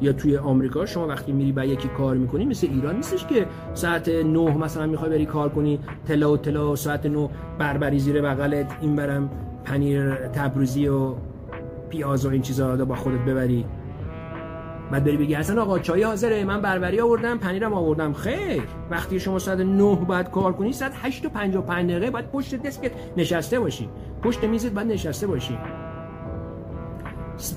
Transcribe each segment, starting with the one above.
یا توی آمریکا شما وقتی میری با یکی کار می‌کنی مثل ایران نیستش که ساعت 9 مثلا می‌خوای بری کار کنی تلا و تلا و ساعت 9 بربری زیر بغلت این برم پنیر تبریزی و پیاز و این چیزا رو با خودت ببری. بعد بری بگی اصلا آقا چای حاضره من بربری آوردم پنیرم آوردم. خیر وقتی شما ساعت 9 باید کار کنی ساعت 8 و 55 دقیقه باید پشت دسکت نشسته باشی. پشت میزت باید نشسته باشی.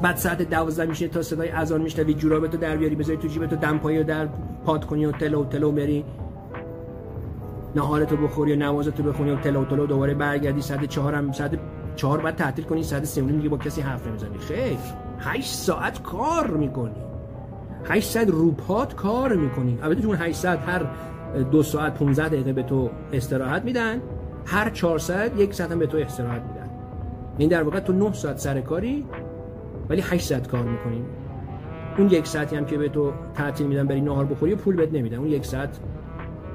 بعد ساعت 12 میشه تا صدای اذان میشنوی جورابتو در بیاری بذاری تو جیبتو دمپایی در پاد کنی و تلو تلو بری. نهارتو بخوری و نمازتو بخونی و تلو تلو دوباره برگردی. ساعت 4 هم ساعت 4 بعد تعطیل کنی ساعت 3 میگه با کسی حرف نمی‌زنی. خیر. 8 ساعت کار می‌کنی. 8 ساعت روپات کار می‌کنی. البته اون 8 ساعت هر دو ساعت 15 دقیقه به تو استراحت میدن هر 4 ساعت یک ساعت هم به تو استراحت میدن. این در واقع تو 9 ساعت سر کاری ولی 8 ساعت کار می‌کنی اون یک ساعتی هم که به تو تعطیل میدن بری نهار بخوری پول بهت نمیدن. اون یک ساعت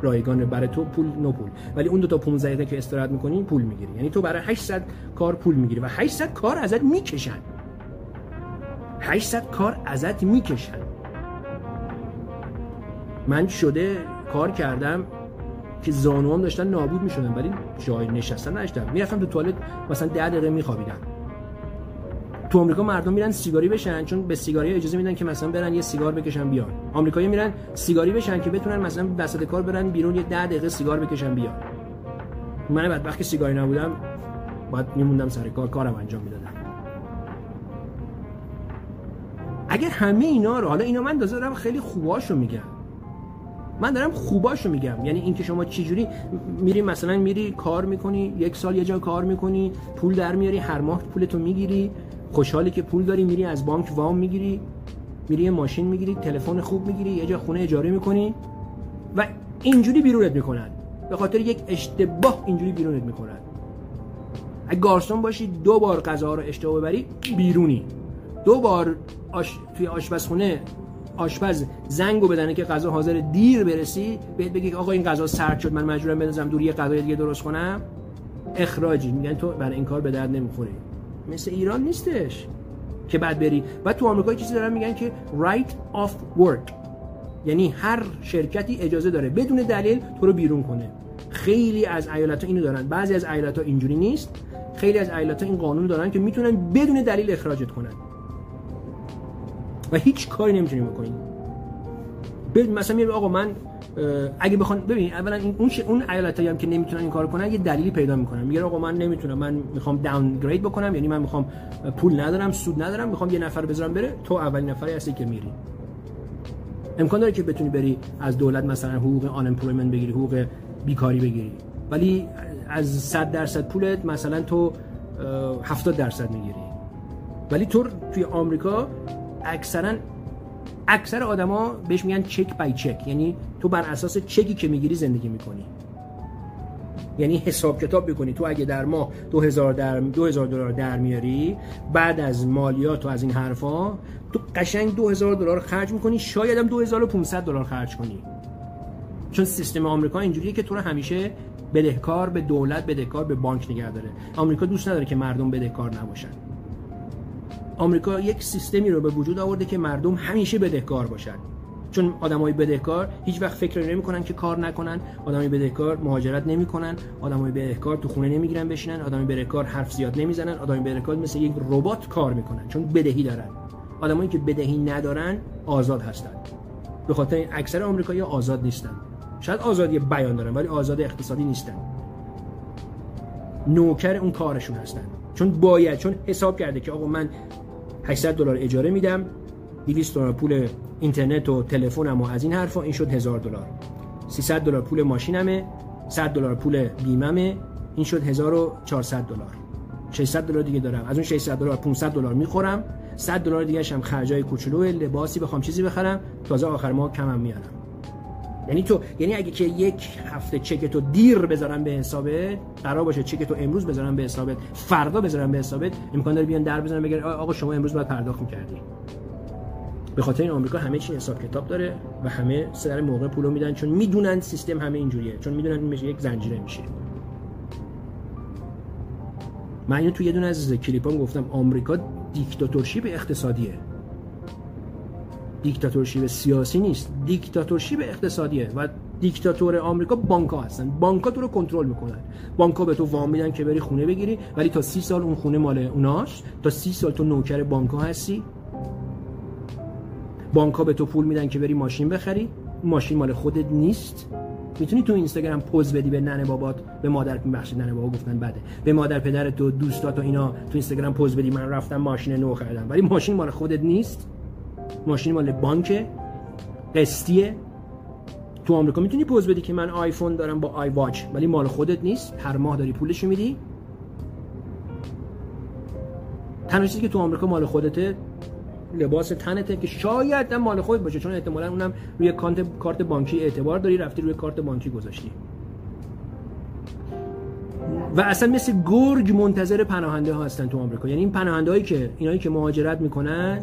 رایگان برای تو پول نو پول. ولی اون دو تا 15 دقیقه که استراحت می‌کنی پول می‌گیری. یعنی تو برای 8 ساعت کار پول می‌گیری و 8 ساعت کار ازت می‌کشن. 8 ساعت کار ازت می‌کشن. من شده کار کردم که زانوام داشتن نابود می‌شدن ولی جای نشستن نداشتم می‌رفتم تو توالت مثلا 10 دقیقه میخوابیدم. تو آمریکا مردم میرن سیگاری بشن چون به سیگاری اجازه میدن که مثلا برن یه سیگار بکشن بیان. آمریکایی میرن سیگاری بشن که بتونن مثلا وسط کار برن بیرون یه 10 دقیقه سیگار بکشن بیان. من بعد وقتی سیگاری نبودم بعد میموندم سر کار کارم انجام می‌دادم. اگر همه اینا رو حالا اینا من دارم خیلی خوباشو میگم. من دارم خوباشو میگم. یعنی اینکه شما چجوری میری مثلا میری کار می‌کنی یک سال یه جا کار می‌کنی پول در میاری هر ماه پولتو می‌گیری. خوشحالی که پول داری میری از بانک وام می‌گیری میری یه ماشین می‌گیری تلفن خوب می‌گیری یه جا خونه اجاره می‌کنی و اینجوری بیرونت می‌کنن. به خاطر یک اشتباه اینجوری بیرونت می‌کنن. اگه گارسون باشی دو بار غذا رو اشتباه ببری بیرونی. دو بار آش... توی آشپزخونه آشپز زنگو بدنه که غذا حاضر دیر برسی بهت بگی آقا این غذا سرد شد من مجبورم بندازم دور یه غذای دیگه درست کنم. اخراجی. میگن تو برای این کار به درد نمی‌خوری. مثل ایران نیستش که بعد بری. و تو آمریکا چیزی دارن میگن که right of work. یعنی هر شرکتی اجازه داره بدون دلیل تو رو بیرون کنه. خیلی از ایالت ها اینو دارن. بعضی از ایالت ها اینجوری نیست. خیلی از ایالت ها این قانون دارن که می‌تونن بدون دلیل اخراجت کنن. و هیچ کاری نمی‌تونی بکنی مثلا میگه آقا من اگه بخوان ببین اولا اون ش... اون ایالتایی هم که نمی‌تونن این کارو کنن یه دلیلی پیدا می‌کنن. میگه آقا من نمی‌تونم من می‌خوام داون گرید بکنم یعنی من می‌خوام پول ندارم سود ندارم می‌خوام یه نفر بذارم بره تو اولین نفری هستی که میری. امکان داره که بتونی بری از دولت مثلا حقوق آن بگیری حقوق بیکاری بگیری. ولی از 100 درصد پولت مثلا تو 70 درصد می‌گیری. ولی تو توی آمریکا اکثرا اکثر آدما بهش میگن چک بای چک یعنی تو بر اساس چکی که می‌گیری زندگی می‌کنی. یعنی حساب کتاب بکنی تو اگه در ماه 2000 در 2000 دلار در میاری بعد از مالیات و از این حرفا تو قشنگ 2000 دلار خرج می‌کنی شاید هم 2500 دلار خرج کنی. چون سیستم آمریکا اینجوریه که تو رو همیشه بدهکار به دولت بدهکار به بانک نگه داره. آمریکا دوست نداره که مردم بدهکار نباشن. آمریکا یک سیستمی رو به وجود آورده که مردم همیشه بدهکار باشن. چون آدمای بدهکار هیچ وقت فکر نمی‌کنن که کار نکنن آدمای بدهکار مهاجرت نمی‌کنن آدمای بدهکار تو خونه نمی‌گیرن بشینن آدمای بدهکار حرف زیاد نمی‌زنن آدمای بدهکار مثل یک ربات کار می‌کنن چون بدهی دارن. آدمایی که بدهی ندارن آزاد هستن. به خاطر این اکثر آمریکایی آزاد نیستن. شاید آزادی بیان دارن ولی آزاد اقتصادی نیستن. نوکر اون کارشون هستن. چون باید چون حساب کرده که آقا من 800 دلار اجاره میدم. 200 دلار پول اینترنت و تلفنم و از این حرفا. این شد 1000 دلار. 300 دلار پول ماشینمه. 100 دلار پول بیممه. این شد 1400 دلار. 600 دلار دیگه دارم. از اون 600 دلار 500 دلار می‌خورم. 100 دلار دیگه هم خرجای کوچولو لباسی بخوام چیزی بخرم. تازه آخر ماه کمم میارم. یعنی تو یعنی اگه که یک هفته چک تو دیر بذارم به حسابت قرار باشه چک تو امروز بذارم به حسابت فردا بذارم به حسابت امکان داره بیان در بزنن بگن آقا شما امروز باید پرداخت می‌کردی. به خاطر این آمریکا همه چی حساب کتاب داره و همه سر موقع پولو میدن چون می‌دونن سیستم همه اینجوریه چون می‌دونن این میشه یک زنجیره میشه. من تو یه دونه از کلیپام گفتم آمریکا دیکتاتورشیپ اقتصادیه. دیکتاتورشیب سیاسی نیست. دیکتاتورشیب اقتصادیه و دیکتاتور آمریکا بانک‌ها هستن. بانک‌ها تو رو کنترل می‌کنن. بانک‌ها به تو وام میدن که بری خونه بگیری ولی تا سی سال اون خونه مال اوناست. تا سی سال تو نوکر بانک‌ها هستی. بانک‌ها به تو پول میدن که بری ماشین بخری. ماشین مال خودت نیست. می‌تونی تو اینستاگرام پوز بدی به ننه بابات. به مادر میبخشید. ننه بابا گفتن بده. به مادر پدرت و دوستات و اینا تو اینستاگرام پوز بدی. من رفتم ماشین نو خریدم. ولی ماشین مال خودت نیست. ماشین مال بانک قسطیه. تو آمریکا می‌تونی پوز بدی که من آیفون دارم با آی واچ ولی مال خودت نیست. هر ماه داری پولش میدی. تنها چیزی که تو آمریکا مال خودته لباس تنته که شاید هم مال خود باشه چون احتمالا اونم روی کانت کارت بانکی اعتبار داری رفتی روی کارت بانکی گذاشتی. و اصلا مثل گرگ منتظر پناهنده ها هستن تو آمریکا. یعنی این پناهنده هایی که اینایی که مهاجرت می‌کنن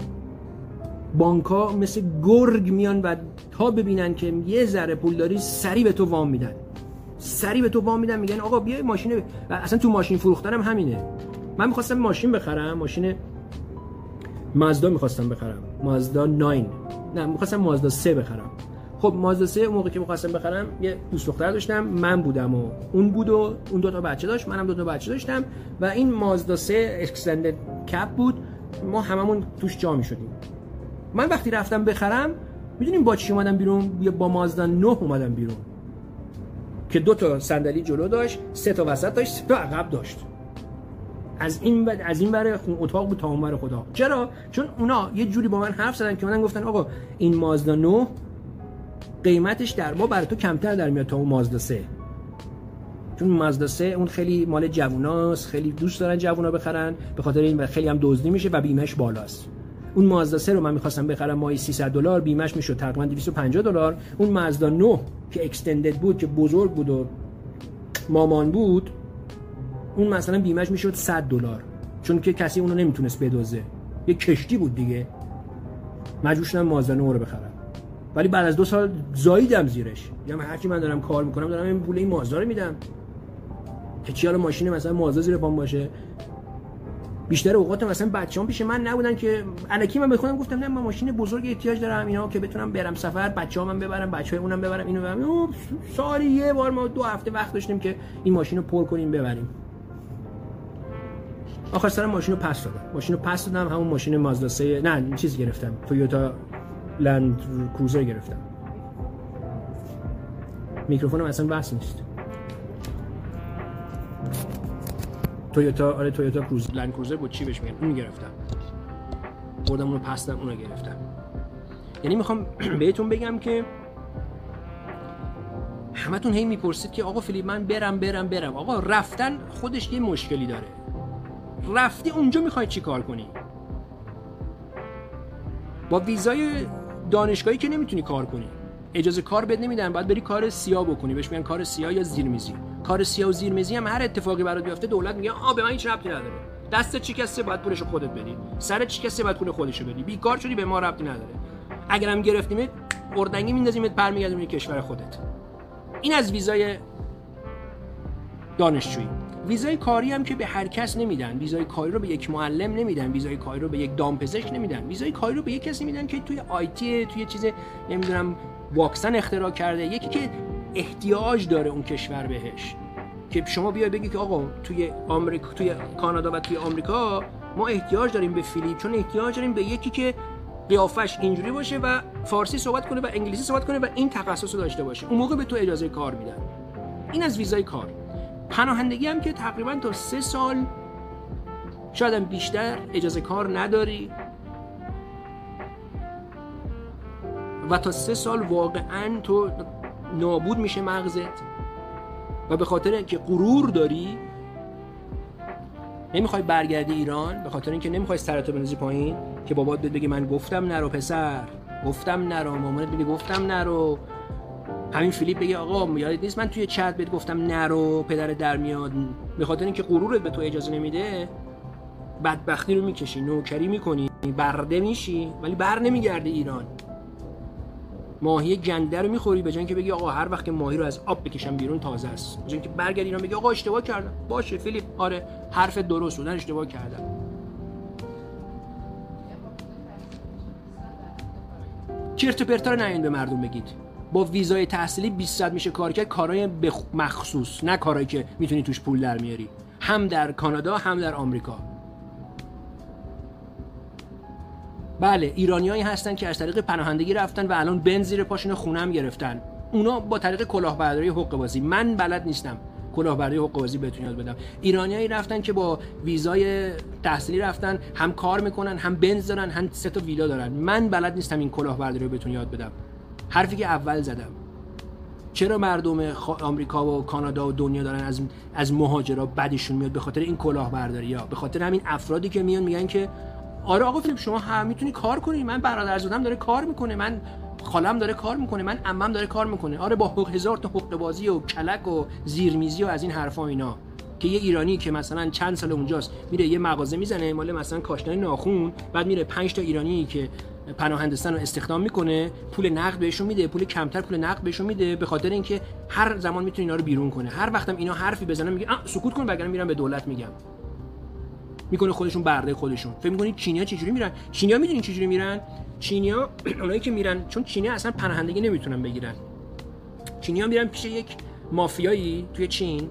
بانک ها مثل گرگ میان و تا ببینن که یه ذره پول داری سری به تو وام میدن. سری به تو وام میدن میگن آقا بیا ماشین و اصلا تو ماشین فروختن هم همینه. من می‌خواستم ماشین بخرم ماشین مازدا می‌خواستم بخرم. مازدا 9 نه می‌خواستم مازدا 3 بخرم. خب مازدا 3 موقع که می‌خواستم بخرم یه دوست دختر داشتم من بودم و اون بود و اون دو تا بچه داشت منم دو تا بچه داشتم و این مازدا 3 اکستندد کپ بود. ما هممون توش جا می‌شدیم. من وقتی رفتم بخرم می‌دونیم با چی اومدم بیرون؟ با مازدا 9 اومدم بیرون. که دو تا صندلی جلو داشت سه تا وسط داشت سه تا عقب داشت. از این بر از این برای اتاق بود تا بر خدا. چرا؟ چون اونا یه جوری با من حرف زدن که من گفتن آقا این مازدا 9 قیمتش در ما برای تو کمتر در میاد تا اون مازدا 3 چون مازدا 3 اون خیلی مال جووناست خیلی دوست دارن جوونا بخرن به خاطر این خیلی هم دزدی میشه و بیمش بالاست. اون مازدا 3 رو من می‌خواستم بخرم ماهی 300 دلار بیمش می‌شد تقریبا 250 دلار. اون مازدا 9 که اکستندد بود که بزرگ بود و مامان بود اون مثلا بیمش می‌شد 100 دلار. چون که کسی اونو نمی‌تونست بدوزه یه کشتی بود دیگه. مجبور شدم مازدا 9 رو بخرم. ولی بعد از دو سال زاییدم زیرش. یعنی هرچی من دارم کار می‌کنم دارم این پول این مازدا رو میدم. که چی حالا ماشین مثلا مازدا زیر پام باشه؟ بیشتر اوقات مثلا بچه‌ام پیش من نبودن که الکی من بخونم گفتم نه من ماشین بزرگ احتیاج دارم اینا که بتونم برم سفر بچه‌ام ببرم بچه‌های اونم ببرم اینو ببرم. سالی یه بار ما دو هفته وقت داشتیم که این ماشین رو پر کنیم ببریم. آخر سر ماشین رو پس دادم. ماشین رو پس دادم همون ماشین مازدا 3 نه چیز گرفتم. تویوتا لند کروزر گرفتم. میکروفونم اصلا بحث نیست. تویوتا آره تویوتا کروز. لند کروزر بود چی بهش میگن؟ اون گرفتم بردم اونو پس دادم اونو گرفتم. یعنی می‌خوام بهتون بگم که همتون هی می‌پرسید که آقا فیلیپ من برم برم برم. آقا رفتن خودش یه مشکلی داره. رفتی اونجا می‌خوای چی کار کنی؟ با ویزای دانشگاهی که نمی‌تونی کار کنی. اجازه کار بد نمیدن باید بری کار سیاه بکنی. بهش میگن کار سیاه یا زیرمیزی. کار سیاه و زیرمیزی هم هر اتفاقی برات بیفته دولت میگه آ به من هیچ ربطی نداره. دست چی کسی باید پولشو خودت بدی؟ سر چی کسی باید پول خودشو بدی؟ بیکار شدی به ما ربطی نداره. اگرم گرفتیمت اردنگی میندازیمت برمیگردونی کشور خودت. این از ویزای دانشجویی. ویزای کاری هم که به هر کس نمیدن. ویزای کاری رو به یک معلم نمیدن. ویزای کاری رو به یک دامپزشک نمیدن. ویزای کاری رو به یک کسی میدن که توی آیتی توی چیز نمی‌دونم واکسن اختراع کرده. یکی که احتیاج داره اون کشور بهش. که شما بیای بگی که آقا توی آمریکا توی کانادا و توی آمریکا ما احتیاج داریم به فیلیپ چون احتیاج داریم به یکی که قیافش اینجوری باشه و فارسی صحبت کنه و انگلیسی صحبت کنه و این تخصص رو داشته باشه. اون موقع به تو اجازه کار میدن. این از ویزای کار. پناهندگی هم که تقریبا تا سه سال شاید هم بیشتر اجازه کار نداری. و تا سه سال واقعا تو نابود میشه مغزت. و به خاطر اینکه غرور داری نمی‌خوای برگردی ایران به خاطر اینکه نمی‌خوای سرتو بنزی پایین که بابات بهت بگه من گفتم نرو پسر گفتم نرو مامانت بگه گفتم نرو. همین فیلیپ بگه آقا یادت نیست من توی چت بهت گفتم نرو پدر در میاد. به خاطر اینکه غرورت به تو اجازه نمیده بدبختی رو می‌کشی نوکری می‌کنی برده میشی ولی بر نمیگردی ایران. ماهی گنده رو می‌خوری به که بگی آقا هر وقت که ماهی رو از آب بکشم بیرون تازه است. به که برگردی ایران بگی آقا اشتباه کردم. باشه فیلیپ. آره حرف درست بودن اشتباه کردم. چرت و پرتا رو به مردم بگید. با ویزای تحصیلی 20 ساعت میشه کار کرد. کارهای مخصوص نه کارهایی که می‌تونی توش پول در میاری. هم در کانادا هم در آمریکا. بله ایرانیایی هستن که از طریق پناهندگی رفتن و الان بنز زیر پاشون خونم گرفتن. اونا با طریق کلاهبرداری حقوق بازی. من بلد نیستم کلاهبرداری حقوق بازی بهتون یاد بدم. ایرانیایی رفتن که با ویزای تحصیلی رفتن هم کار می‌کنن هم بنز دارن هم سه تا ویلا دارن. من بلد نیستم این کلاهبرداری رو بهتون یاد بدم. حرفی که اول زدم. چرا مردم آمریکا و کانادا و دنیا دارن از از مهاجرا بدشون میاد به خاطر این کلاهبرداری ها؟ به خاطر همین افرادی که میان میگن که آره آقا فیلم شما هم می‌تونی کار کنی. من برادر زادم داره کار می‌کنه. من خالم داره کار می‌کنه. من عمم داره کار می‌کنه. آره با هزار تا حقوق بازی و کلک و زیرمیزی و از این حرفا اینا. که یه ایرانی که مثلا چند سال اونجاست میره یه مغازه می‌زنه مال مثلا کاشتن ناخون بعد میره 5 تا ایرانی که پناهندستان رو استخدام می‌کنه پول نقد بهشون میده پول کمتر پول نقد بهشون میده به خاطر اینکه هر زمان می‌تونه اینا رو بیرون کنه. هر وقتم اینا حرفی بزنن میگه سکوت کن وگرنه میرم به دولت میگم. می‌کنه خودشون برده خودشون. فکر می‌کنید چینیا چجوری میرن؟ چینیا می‌دونین چجوری میرن؟ چینیا اونایی که میرن چون چینیا اصلا پناهندگی نمی‌تونن بگیرن. چینیا میرن پیش یک مافیایی توی چین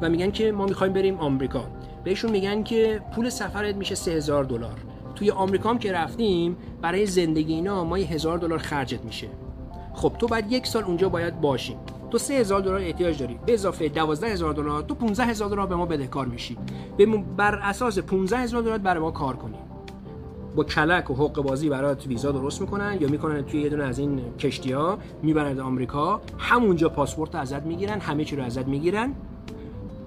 و میگن که ما می‌خوایم بریم آمریکا. بهشون میگن که پول سفرت میشه 3000 دلار. توی آمریکا هم که رفتیم برای زندگی اینا ما هزار دلار خرجت میشه. خب تو بعد یک سال اونجا باید باشی. تو 3000 دلار احتیاج داری. به اضافه 12000 دلار تو 15000 دلار به ما بدهکار میشی. بر اساس 15000 دلار برای ما کار کنی. با کلک و حق بازی برات ویزا درست می‌کنن یا می‌کنن توی یه دونه از این کشتی ها می‌برند آمریکا. همونجا پاسپورت ازت می‌گیرن همه چی رو ازت می‌گیرن.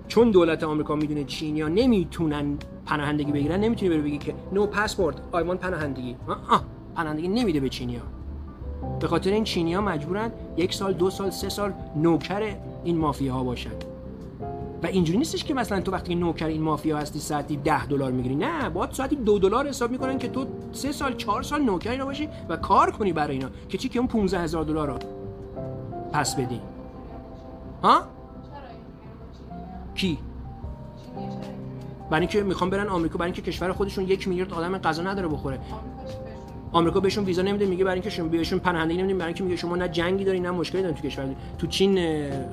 چون دولت آمریکا می‌دونه چینیا نمی‌تونن پناهندگی بگیرن نمی‌تونی بری بگی که نو پاسپورت آیمان پناهندگی. آه پناهندگی نمیده به چینیا به خاطر این چینیا مجبورن یک سال دو سال سه سال نوکر این مافیا ها باشن. و اینجوری نیستش که مثلا تو وقتی نوکر این مافیا هستی ساعتی 10 دلار می‌گیری. نه باید ساعتی دو دلار حساب می‌کنن که تو سه سال چهار سال نوکر اینا باشی و کار کنی برای اینا که چی که اون 15 هزار دلار رو پس بدی. ها؟ کی؟ برای اینکه می‌خوام برن آمریکا برای اینکه کشور خودشون یک میلیارد آدم غذا نداره بخوره. آمریکا بهشون ویزا نمیده میگه برای اینکه شما بهشون پناهندگی نمیدیم برای اینکه میگه شما نه جنگی داری نه مشکلی داری تو کشور. تو چین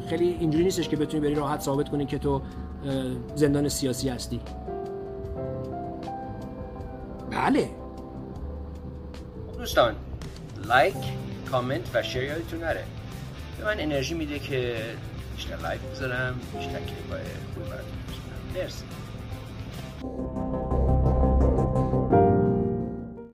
خیلی اینجوری نیستش که بتونی بری راحت ثابت کنی که تو زندان سیاسی هستی. بله. دوستان لایک کامنت و شیر یادتون نره. به من انرژی میده که بیشتر لایک بذارم بیشتر کلیپ های خوب براتون مرسی.